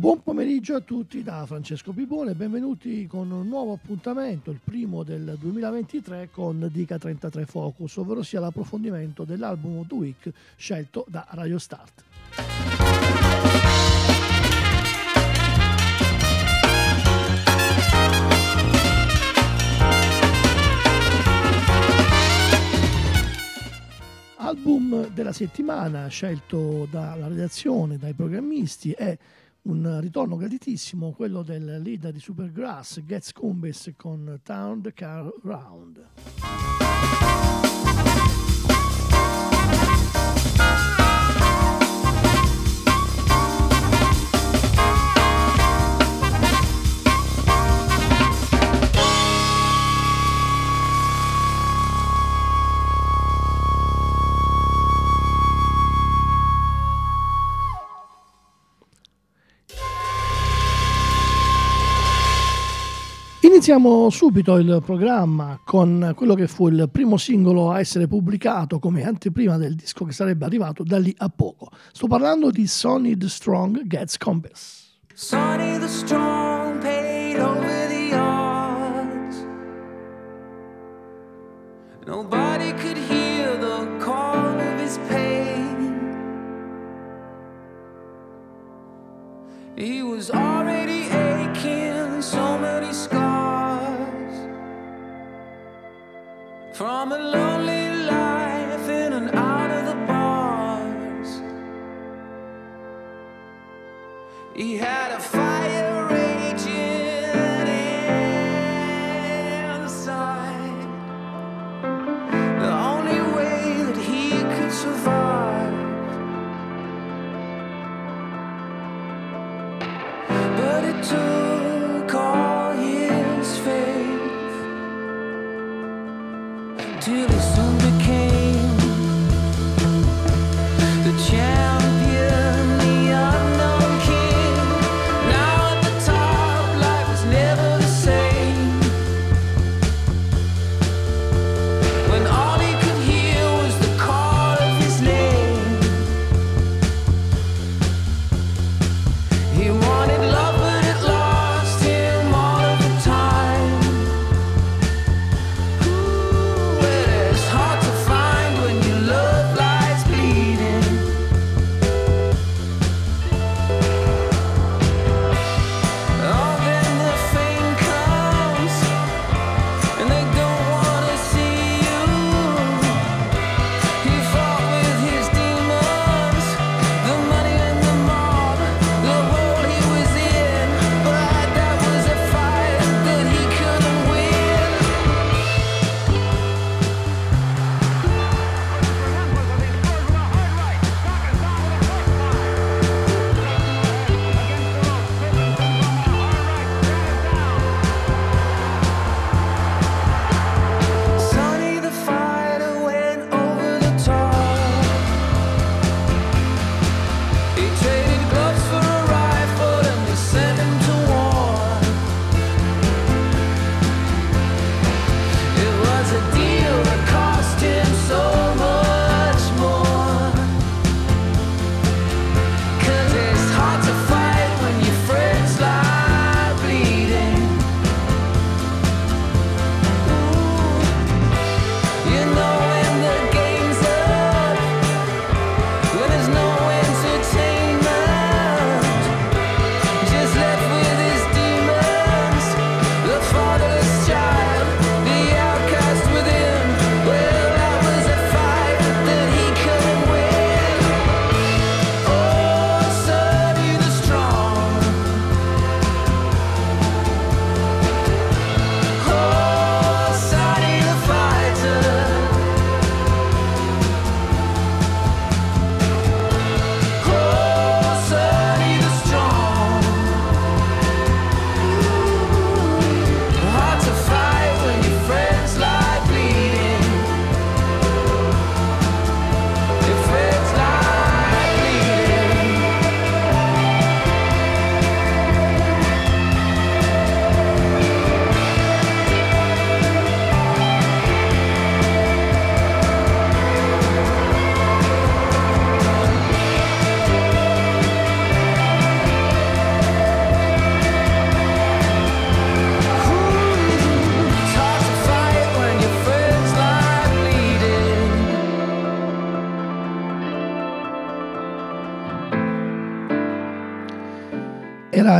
Buon pomeriggio a tutti da Francesco Pipone, benvenuti con un nuovo appuntamento, il primo del 2023 con Dica 33 Focus, ovvero sia l'approfondimento dell'album The Week scelto da Radio Start. Album della settimana scelto dalla redazione, dai programmisti è un ritorno graditissimo, quello del leader di Supergrass, Gets Cumbis con Town the Car Round. Iniziamo subito il programma con quello che fu il primo singolo a essere pubblicato come anteprima del disco che sarebbe arrivato da lì a poco. Sto parlando di Sonny the Strong Gets Compass. Sonny the Strong paid over the odds. Nobody could hear the call of his pain. He was already From a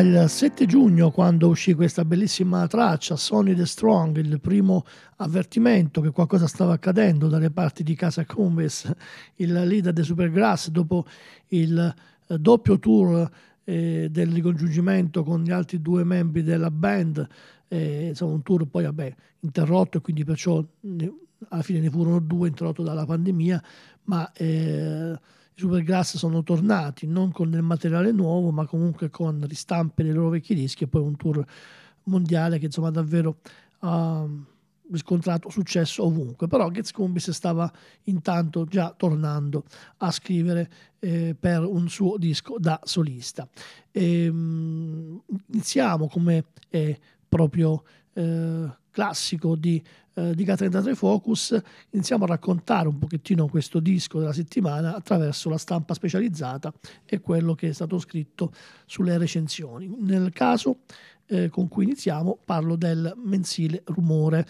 il 7 giugno quando uscì questa bellissima traccia, Sony the Strong, il primo avvertimento che qualcosa stava accadendo dalle parti di Casa Cumbes, il leader dei Supergrass, dopo il eh, doppio tour eh, del ricongiungimento con gli altri due membri della band, eh, insomma un tour poi vabbè, interrotto e quindi perciò ne, alla fine ne furono due interrotto dalla pandemia, ma... Eh, Supergrass sono tornati non con del materiale nuovo, ma comunque con ristampe dei loro vecchi dischi e poi un tour mondiale che insomma davvero ha riscontrato successo ovunque. Però Gets Cumbis stava intanto già tornando a scrivere eh, per un suo disco da solista. E, ehm, mh, iniziamo come è proprio eh, classico di eh, di K33 Focus iniziamo a raccontare un pochettino questo disco della settimana attraverso la stampa specializzata e quello che è stato scritto sulle recensioni. Nel caso eh, con cui iniziamo parlo del mensile Rumore,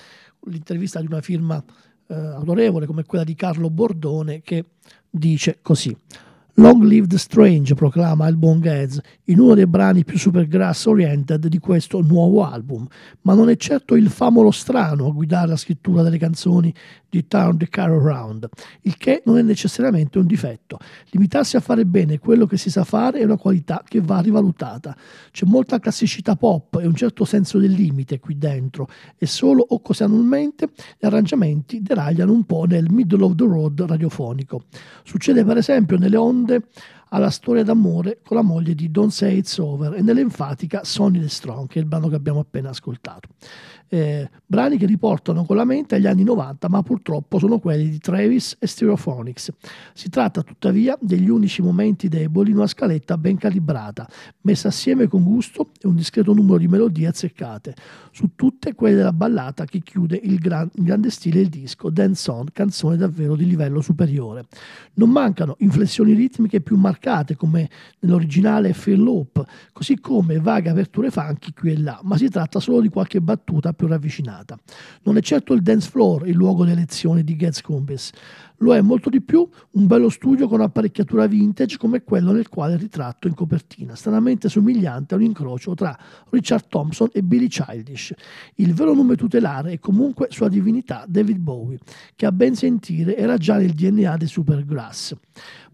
l'intervista di una firma eh, autorevole come quella di Carlo Bordone che dice così. Long Live the Strange, proclama il buon Gaz, in uno dei brani più supergrass oriented di questo nuovo album, ma non è certo il famolo strano a guidare la scrittura delle canzoni di Turn the Car Around, il che non è necessariamente un difetto. Limitarsi a fare bene quello che si sa fare è una qualità che va rivalutata. C'è molta classicità pop e un certo senso del limite qui dentro e solo occasionalmente gli arrangiamenti deragliano un po' nel middle of the road radiofonico. Succede per esempio nelle onde alla storia d'amore con la moglie di Don't Say It's Over e nell'enfatica Sonny the Strong, che è il brano che abbiamo appena ascoltato eh, brani che riportano con la mente agli anni 90, ma purtroppo sono quelli di Travis e Stereophonics. Si tratta tuttavia degli unici momenti deboli in una scaletta ben calibrata, messa assieme con gusto e un discreto numero di melodie azzeccate, su tutte quelle della ballata che chiude il, gran, in grande stile il disco, Dance On, canzone davvero di livello superiore. Non mancano inflessioni ritmiche più marcate come nell'originale Feel Loop, così come vaghe aperture funky qui e là, ma si tratta solo di qualche battuta più ravvicinata. Non è certo il dance floor il luogo di elezione di Gets Cumbis, lo è molto di più un bello studio con apparecchiatura vintage come quello nel quale è ritratto in copertina, stranamente somigliante a un incrocio tra Richard Thompson e Billy Childish. Il vero nome tutelare è comunque sua divinità David Bowie, che a ben sentire era già nel DNA dei Supergrass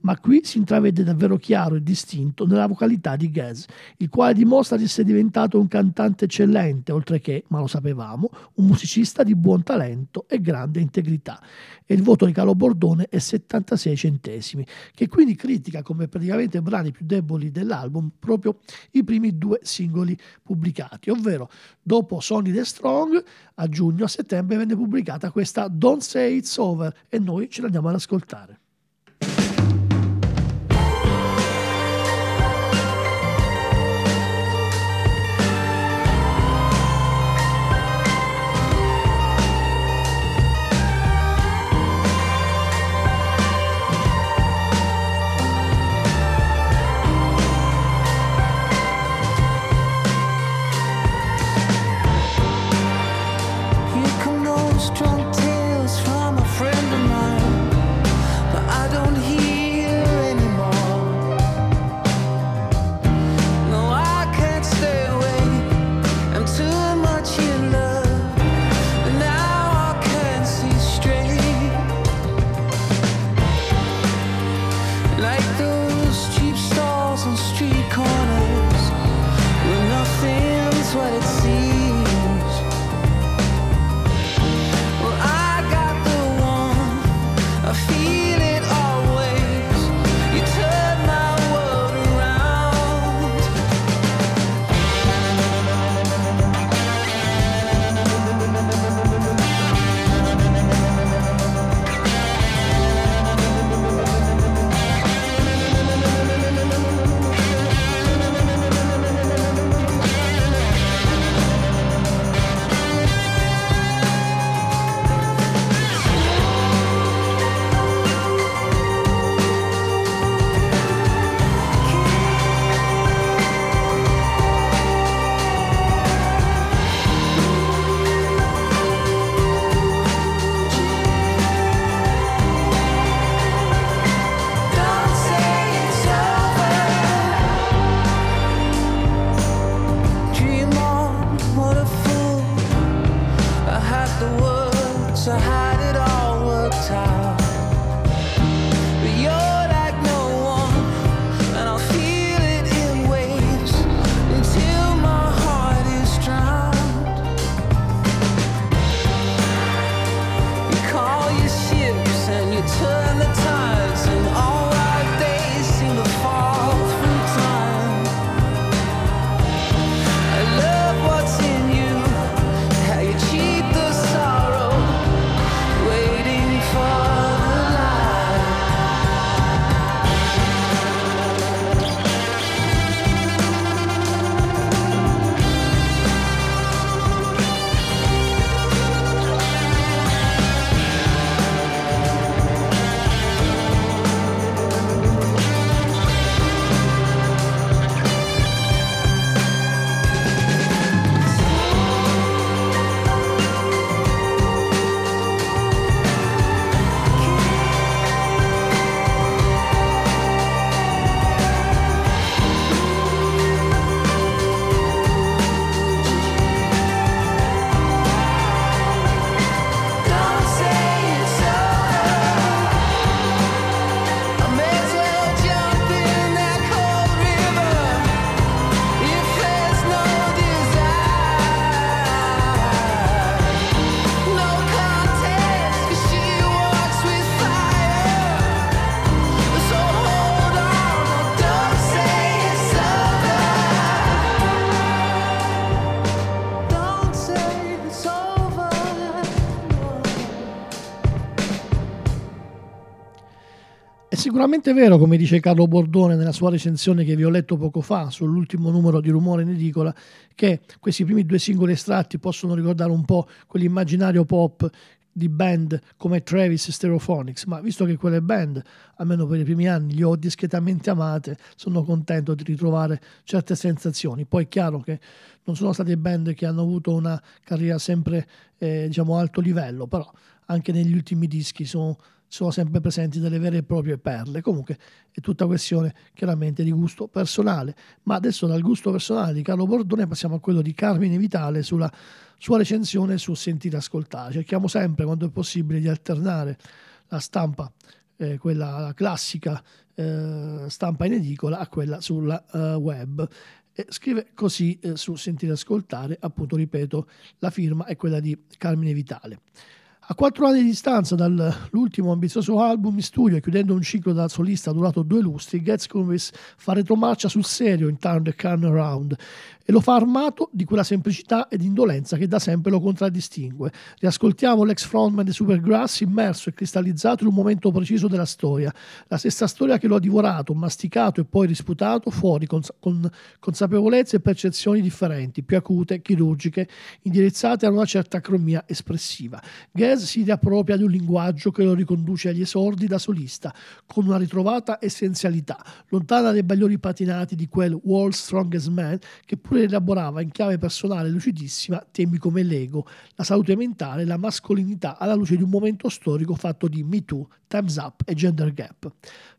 ma qui si intravede davvero chiaro e distinto nella vocalità di Gaz, il quale dimostra di essere diventato un cantante eccellente, oltre che, ma lo sapevamo, un musicista di buon talento e grande integrità. E il voto di Carlo Bordone è 76 centesimi, che quindi critica come praticamente brani più deboli dell'album proprio i primi due singoli pubblicati, ovvero dopo Sony the Strong a giugno a settembre venne pubblicata questa Don't Say It's Over e noi ce l'andiamo ad ascoltare. Sicuramente vero, come dice Carlo Bordone nella sua recensione che vi ho letto poco fa sull'ultimo numero di Rumore in edicola, che questi primi due singoli estratti possono ricordare un po' quell'immaginario pop di band come Travis Stereophonics, ma visto che quelle band, almeno per i primi anni, li ho discretamente amate, sono contento di ritrovare certe sensazioni. Poi è chiaro che non sono state band che hanno avuto una carriera sempre, eh, diciamo, alto livello, però anche negli ultimi dischi sono sono sempre presenti delle vere e proprie perle. Comunque è tutta questione chiaramente di gusto personale. Ma adesso dal gusto personale di Carlo Bordone passiamo a quello di Carmine Vitale sulla sua recensione su Sentire Ascoltare. Cerchiamo sempre, quando è possibile, di alternare la stampa, eh, quella classica eh, stampa in edicola, a quella sulla uh, web. E scrive così eh, su Sentire Ascoltare, appunto ripeto, la firma è quella di Carmine Vitale. A quattro anni di distanza dall'ultimo ambizioso album in studio e chiudendo un ciclo da solista durato due lustri, Getz Convis fa retromarcia sul serio in Turn the Can Around e lo fa armato di quella semplicità ed indolenza che da sempre lo contraddistingue. Riascoltiamo l'ex frontman di Supergrass immerso e cristallizzato in un momento preciso della storia, la stessa storia che lo ha divorato, masticato e poi risputato fuori con, con consapevolezze e percezioni differenti, più acute, chirurgiche, indirizzate a una certa cromia espressiva. Gaz si riappropria di un linguaggio che lo riconduce agli esordi da solista, con una ritrovata essenzialità, lontana dai bagliori patinati di quel World's Strongest Man che pure elaborava in chiave personale lucidissima temi come l'ego, la salute mentale, la mascolinità alla luce di un momento storico fatto di Me Too, Time's Up e Gender Gap.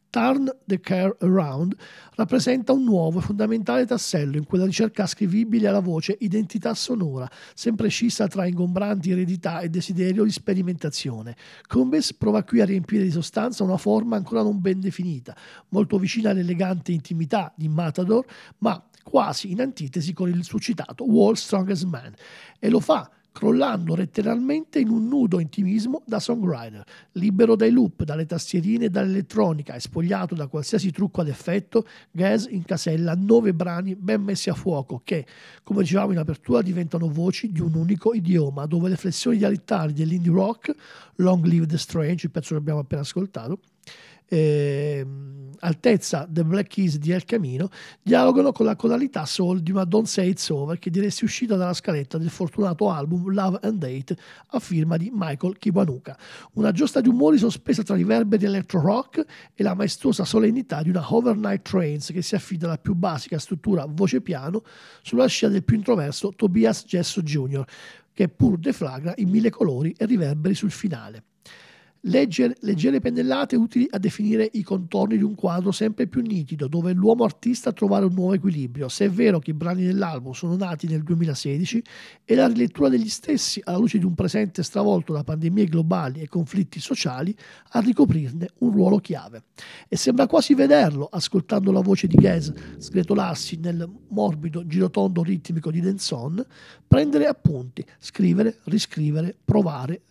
Turn the Care Around rappresenta un nuovo e fondamentale tassello in quella ricerca ascrivibile alla voce identità sonora, sempre scissa tra ingombranti eredità e desiderio di sperimentazione. Combes prova qui a riempire di sostanza una forma ancora non ben definita, molto vicina all'elegante intimità di Matador, ma quasi in antitesi con il suscitato Wall Strongest Man, e lo fa crollando letteralmente in un nudo intimismo da songwriter, libero dai loop, dalle tastierine e dall'elettronica e spogliato da qualsiasi trucco ad effetto, Gaz incasella nove brani ben messi a fuoco che, come dicevamo in apertura, diventano voci di un unico idioma, dove le flessioni dialettali dell'indie rock, Long Live the Strange, il pezzo che abbiamo appena ascoltato, eh, altezza The Black Keys di El Camino dialogano con la tonalità soul di una Don't Say It's Over che diresti uscita dalla scaletta del fortunato album Love and Date a firma di Michael Kiwanuka una giostra di umori sospesa tra riverberi electro rock e la maestosa solennità di una Overnight Trains che si affida alla più basica struttura voce piano sulla scia del più introverso Tobias Gesso Jr. che pur deflagra in mille colori e riverberi sul finale Leggere, leggere pennellate utili a definire i contorni di un quadro sempre più nitido, dove l'uomo artista trovare un nuovo equilibrio. Se è vero che i brani dell'album sono nati nel 2016 e la rilettura degli stessi alla luce di un presente stravolto da pandemie globali e conflitti sociali a ricoprirne un ruolo chiave. E sembra quasi vederlo, ascoltando la voce di Gaz sgretolarsi nel morbido girotondo ritmico di Denson, prendere appunti, scrivere, riscrivere, provare,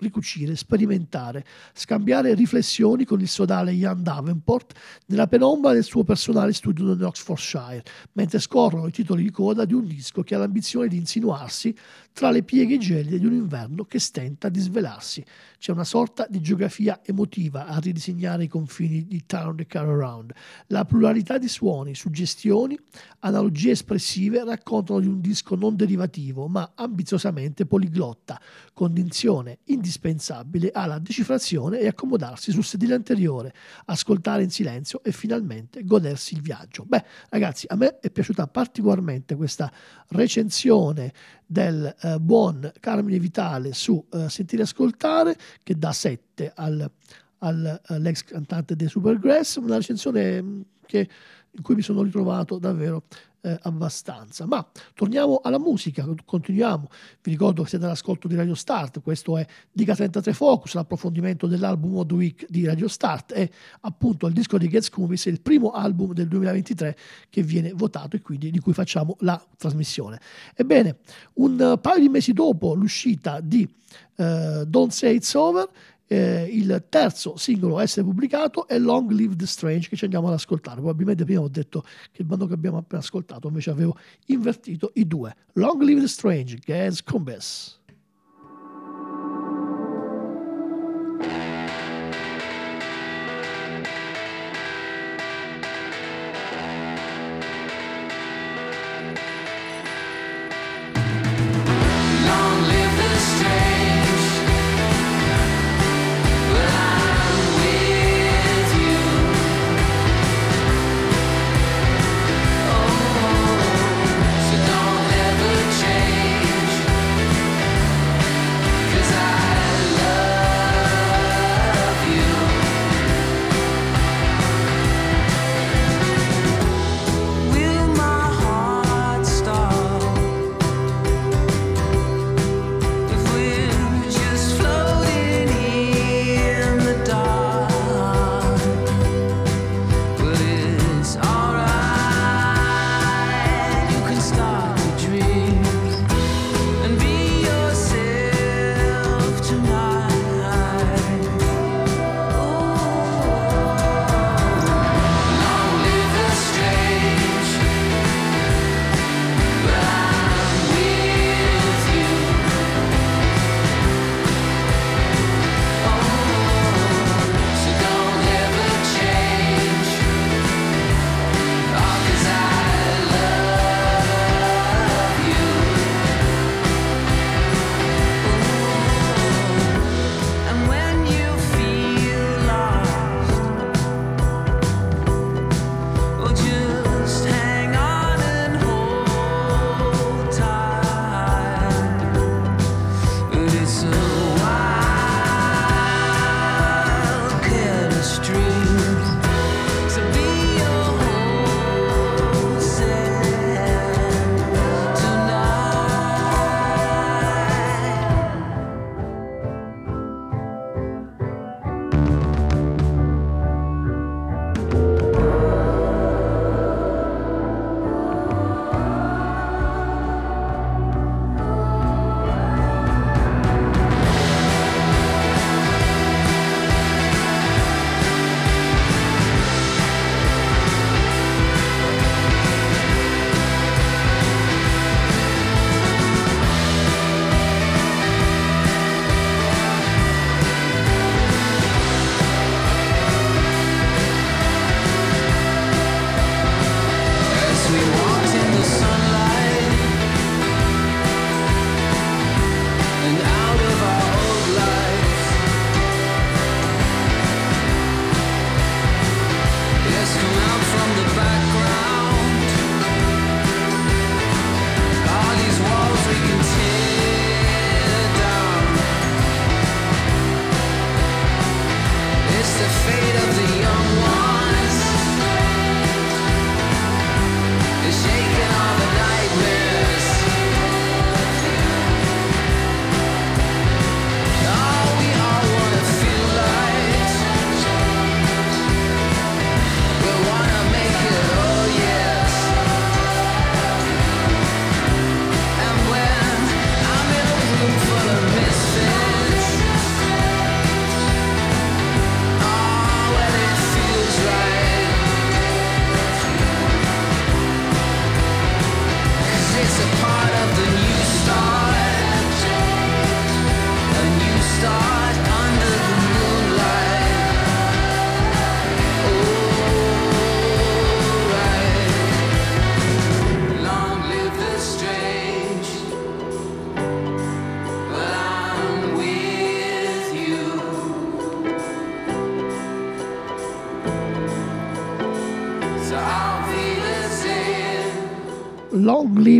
ricucire, sperimentare, scambiare riflessioni con il sodale Ian Davenport nella penombra del suo personale studio nell'Oxfordshire, mentre scorrono i titoli di coda di un disco che ha l'ambizione di insinuarsi tra le pieghe gelide di un inverno che stenta di svelarsi. C'è una sorta di geografia emotiva a ridisegnare i confini di Town the Car Around. La pluralità di suoni, suggestioni, analogie espressive raccontano di un disco non derivativo, ma ambiziosamente poliglotta, condizione indispensabile alla decifrazione e accomodarsi sul sedile anteriore, ascoltare in silenzio e finalmente godersi il viaggio. Beh, ragazzi, a me è piaciuta particolarmente questa recensione del eh, buon Carmine Vitale su eh, Sentire Ascoltare che dà 7 al, al, all'ex cantante dei Supergrass, una recensione mm, che, in cui mi sono ritrovato davvero eh, abbastanza. Ma torniamo alla musica, continuiamo. Vi ricordo che siete all'ascolto di Radio Start, questo è Dica 33 Focus, l'approfondimento dell'album Mod Week di Radio Start e appunto il disco di Gets Cumis è il primo album del 2023 che viene votato e quindi di cui facciamo la trasmissione. Ebbene, un paio di mesi dopo l'uscita di uh, Don't Say It's Over, eh, il terzo singolo a essere pubblicato è Long Live the Strange che ci andiamo ad ascoltare. Probabilmente prima ho detto che il bando che abbiamo appena ascoltato invece avevo invertito i due. Long Live the Strange, Gaz Combes.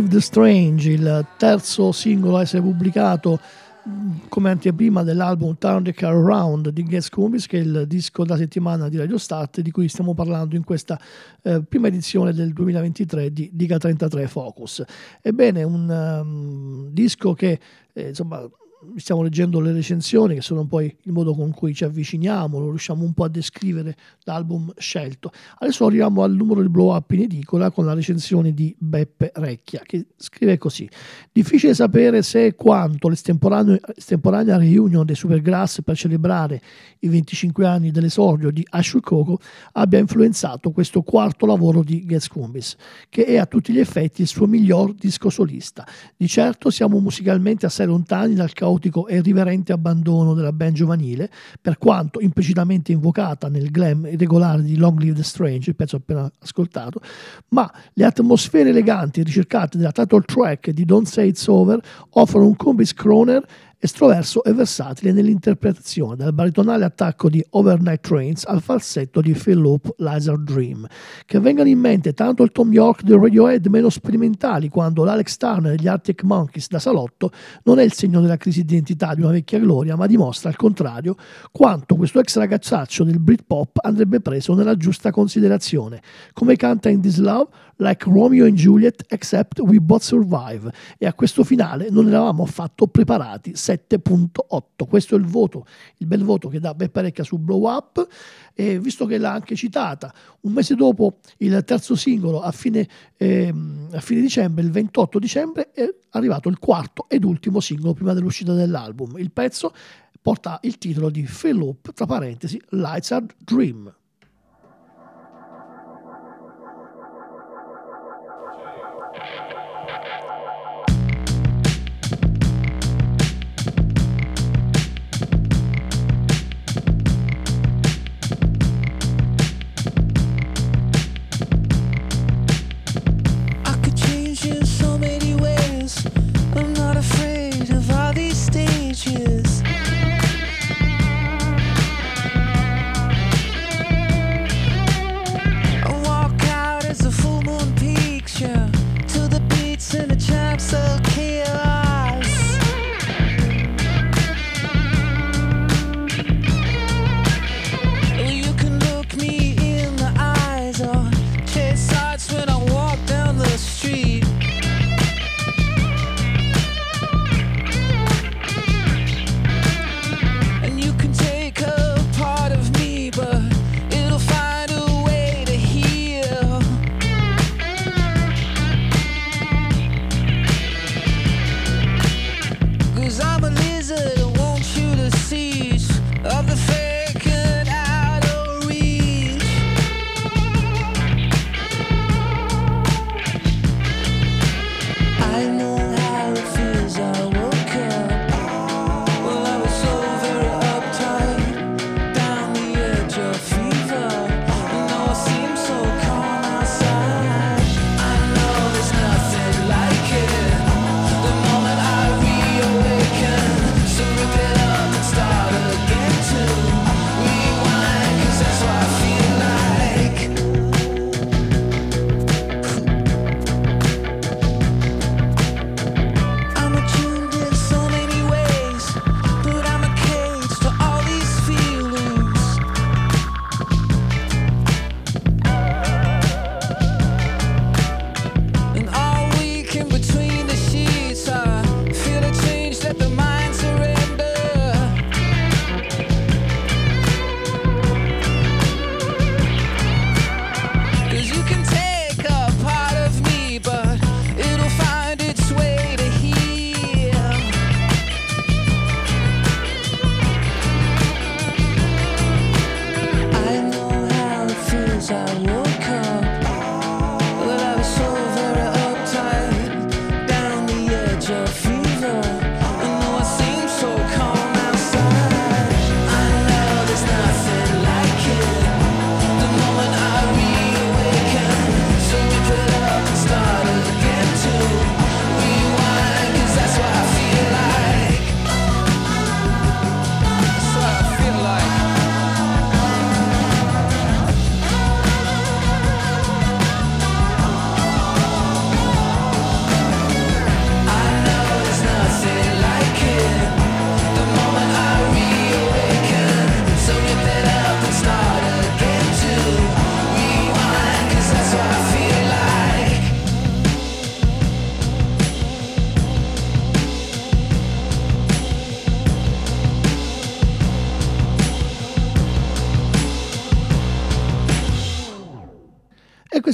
The Strange, il terzo singolo a essere pubblicato mm, come anteprima dell'album Turn the Car Around di Guess Cumbis, che è il disco da settimana di Radio Start, di cui stiamo parlando in questa eh, prima edizione del 2023 di Diga 33 Focus. Ebbene, un um, disco che eh, insomma stiamo leggendo le recensioni che sono poi il modo con cui ci avviciniamo, lo riusciamo un po' a descrivere l'album scelto. Adesso arriviamo al numero di blow up in edicola con la recensione di Beppe Recchia che scrive così: Difficile sapere se e quanto l'estemporanea reunion dei Supergrass per celebrare i 25 anni dell'esordio di Ashley Coco abbia influenzato questo quarto lavoro di Gets Cumbis, che è a tutti gli effetti il suo miglior disco solista. Di certo siamo musicalmente assai lontani dal caos caotico e irriverente abbandono della band giovanile, per quanto implicitamente invocata nel glam irregolare di Long Live the Strange, il pezzo appena ascoltato, ma le atmosfere eleganti ricercate della title track di Don't Say It's Over offrono un combi scroner estroverso e versatile nell'interpretazione, dal baritonale attacco di Overnight Trains al falsetto di Phil Loop Lizard Dream. Che vengano in mente tanto il Tom York del Radiohead meno sperimentali quanto l'Alex Turner degli Arctic Monkeys da salotto non è il segno della crisi di identità di una vecchia gloria, ma dimostra al contrario quanto questo ex ragazzaccio del Britpop andrebbe preso nella giusta considerazione. Come canta in This Love, like Romeo and Juliet, except we both survive. E a questo finale non eravamo affatto preparati. 7.8. Questo è il voto, il bel voto che dà Beppe Recchia su Blow Up. E visto che l'ha anche citata, un mese dopo il terzo singolo, a fine, eh, a fine dicembre, il 28 dicembre, è arrivato il quarto ed ultimo singolo prima dell'uscita dell'album. Il pezzo porta il titolo di Philip, tra parentesi, Lights Are Dream.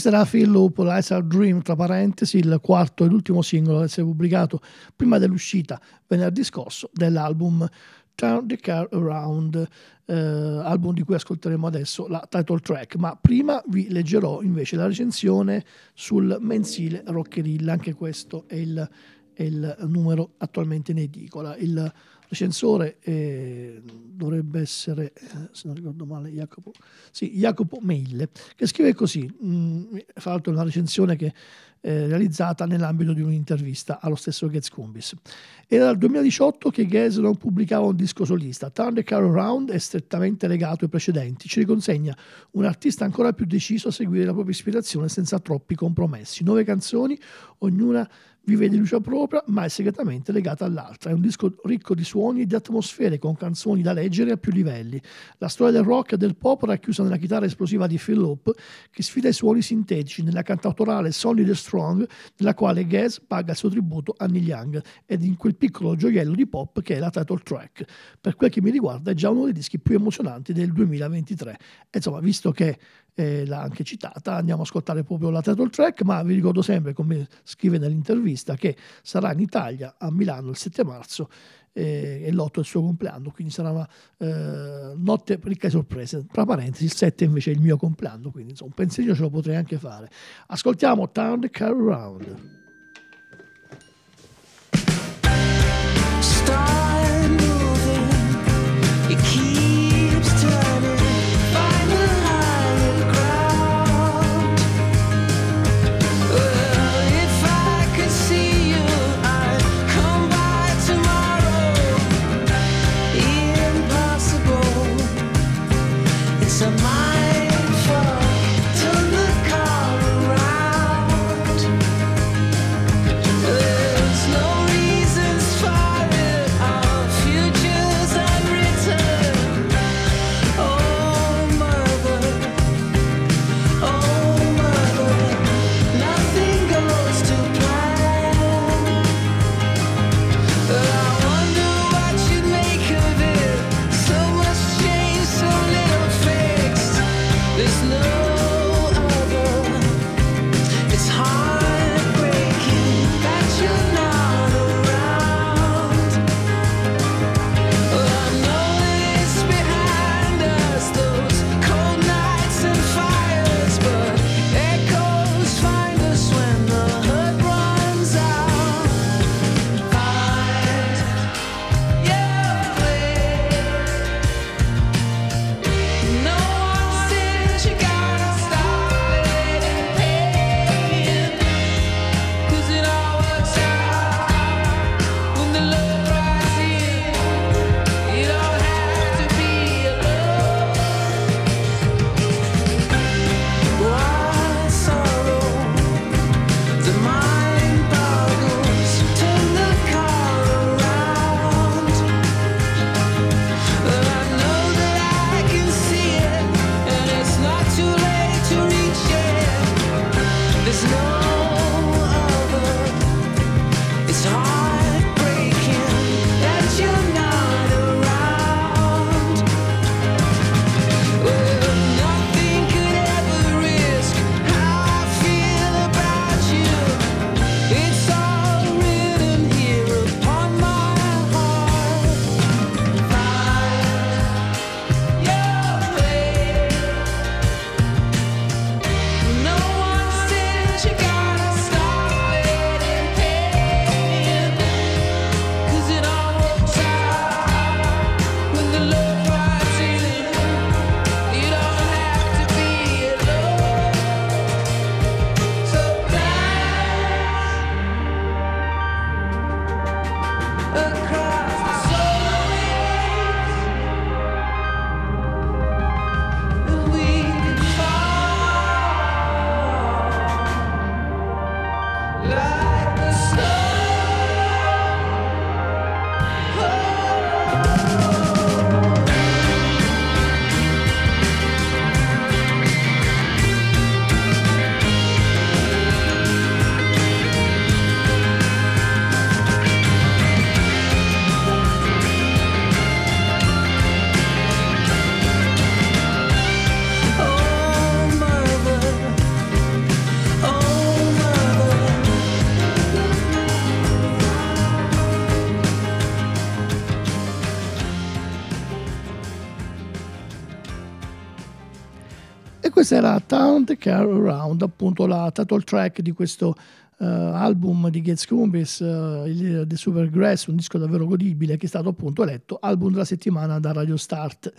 Era Phil Loop, Lights Our Dream, tra parentesi, il quarto e l'ultimo singolo ad essere pubblicato prima dell'uscita venerdì scorso dell'album Turn the Car Around, eh, album di cui ascolteremo adesso la title track, ma prima vi leggerò invece la recensione sul mensile Rockerilla, anche questo è il, è il numero attualmente in edicola. Il recensore eh, dovrebbe essere, eh, se non ricordo male, Jacopo, sì, Jacopo Meille, che scrive così, mh, mm, fra l'altro una recensione che eh, realizzata nell'ambito di un'intervista allo stesso Gaz Cumbis. Era dal 2018 che Gaz non pubblicava un disco solista. Turn the Car Around è strettamente legato ai precedenti, ci riconsegna un artista ancora più deciso a seguire la propria ispirazione senza troppi compromessi. Nove canzoni, ognuna vive di luce propria, ma è segretamente legata all'altra. È un disco ricco di suoni e di atmosfere, con canzoni da leggere a più livelli. La storia del rock e del pop racchiusa nella chitarra esplosiva di Phil Hope, che sfida i suoni sintetici nella cantautorale Solid e Strong, nella quale Gaz paga il suo tributo a Neil Young, ed in quel piccolo gioiello di pop che è la title track. Per quel che mi riguarda è già uno dei dischi più emozionanti del 2023. E insomma, visto che eh, l'ha anche citata, andiamo a ascoltare proprio la title track, ma vi ricordo sempre, come scrive nell'intervista, che sarà in Italia a Milano il 7 marzo eh, e l'8 è il suo compleanno, quindi sarà una eh, notte ricca di sorprese. Tra parentesi, il 7 invece è il mio compleanno, quindi insomma, un pensierino ce lo potrei anche fare. Ascoltiamo Turn the Car Around. Era Town the Care Around, appunto la title track di questo uh, album di Gates Cumbis, uh, il, The Super Grass, un disco davvero godibile che è stato appunto eletto album della settimana da Radio Start.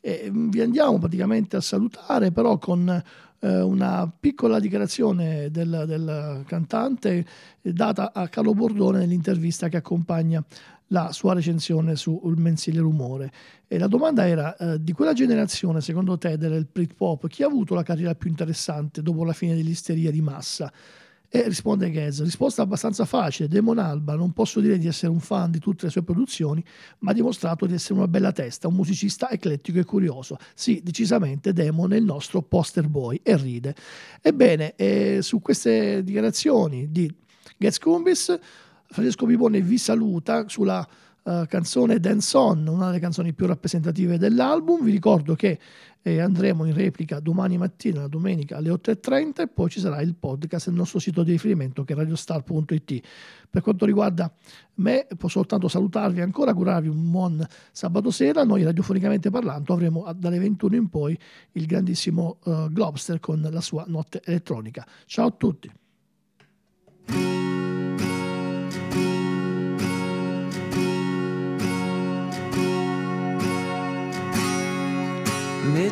E mm, vi andiamo praticamente a salutare, però con eh, una piccola dichiarazione del, del, cantante data a Carlo Bordone nell'intervista che accompagna la sua recensione sul mensile Rumore. E la domanda era, eh, di quella generazione, secondo te, del Britpop, chi ha avuto la carriera più interessante dopo la fine dell'isteria di massa? E risponde Ghez, risposta abbastanza facile, Demon Alba, non posso dire di essere un fan di tutte le sue produzioni, ma ha dimostrato di essere una bella testa, un musicista eclettico e curioso. Sì, decisamente Demon è il nostro poster boy e ride. Ebbene, eh, su queste dichiarazioni di Ghez Cumbis, Francesco Pipone vi saluta sulla uh, canzone Dance On, una delle canzoni più rappresentative dell'album. Vi ricordo che eh, andremo in replica domani mattina, la domenica alle 8.30 e poi ci sarà il podcast nel nostro sito di riferimento che è radiostar.it. Per quanto riguarda me, posso soltanto salutarvi ancora, augurarvi un buon sabato sera. Noi radiofonicamente parlando avremo dalle 21 in poi il grandissimo uh, Globster con la sua notte elettronica. Ciao a tutti!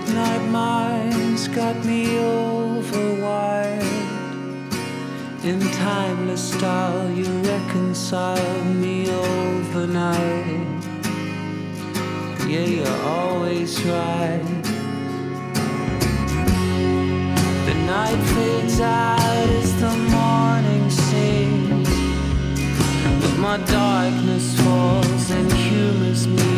Midnight minds got me overwired. In timeless style, you reconcile me overnight. Yeah, you're always right. The night fades out as the morning sings, but my darkness falls and humors me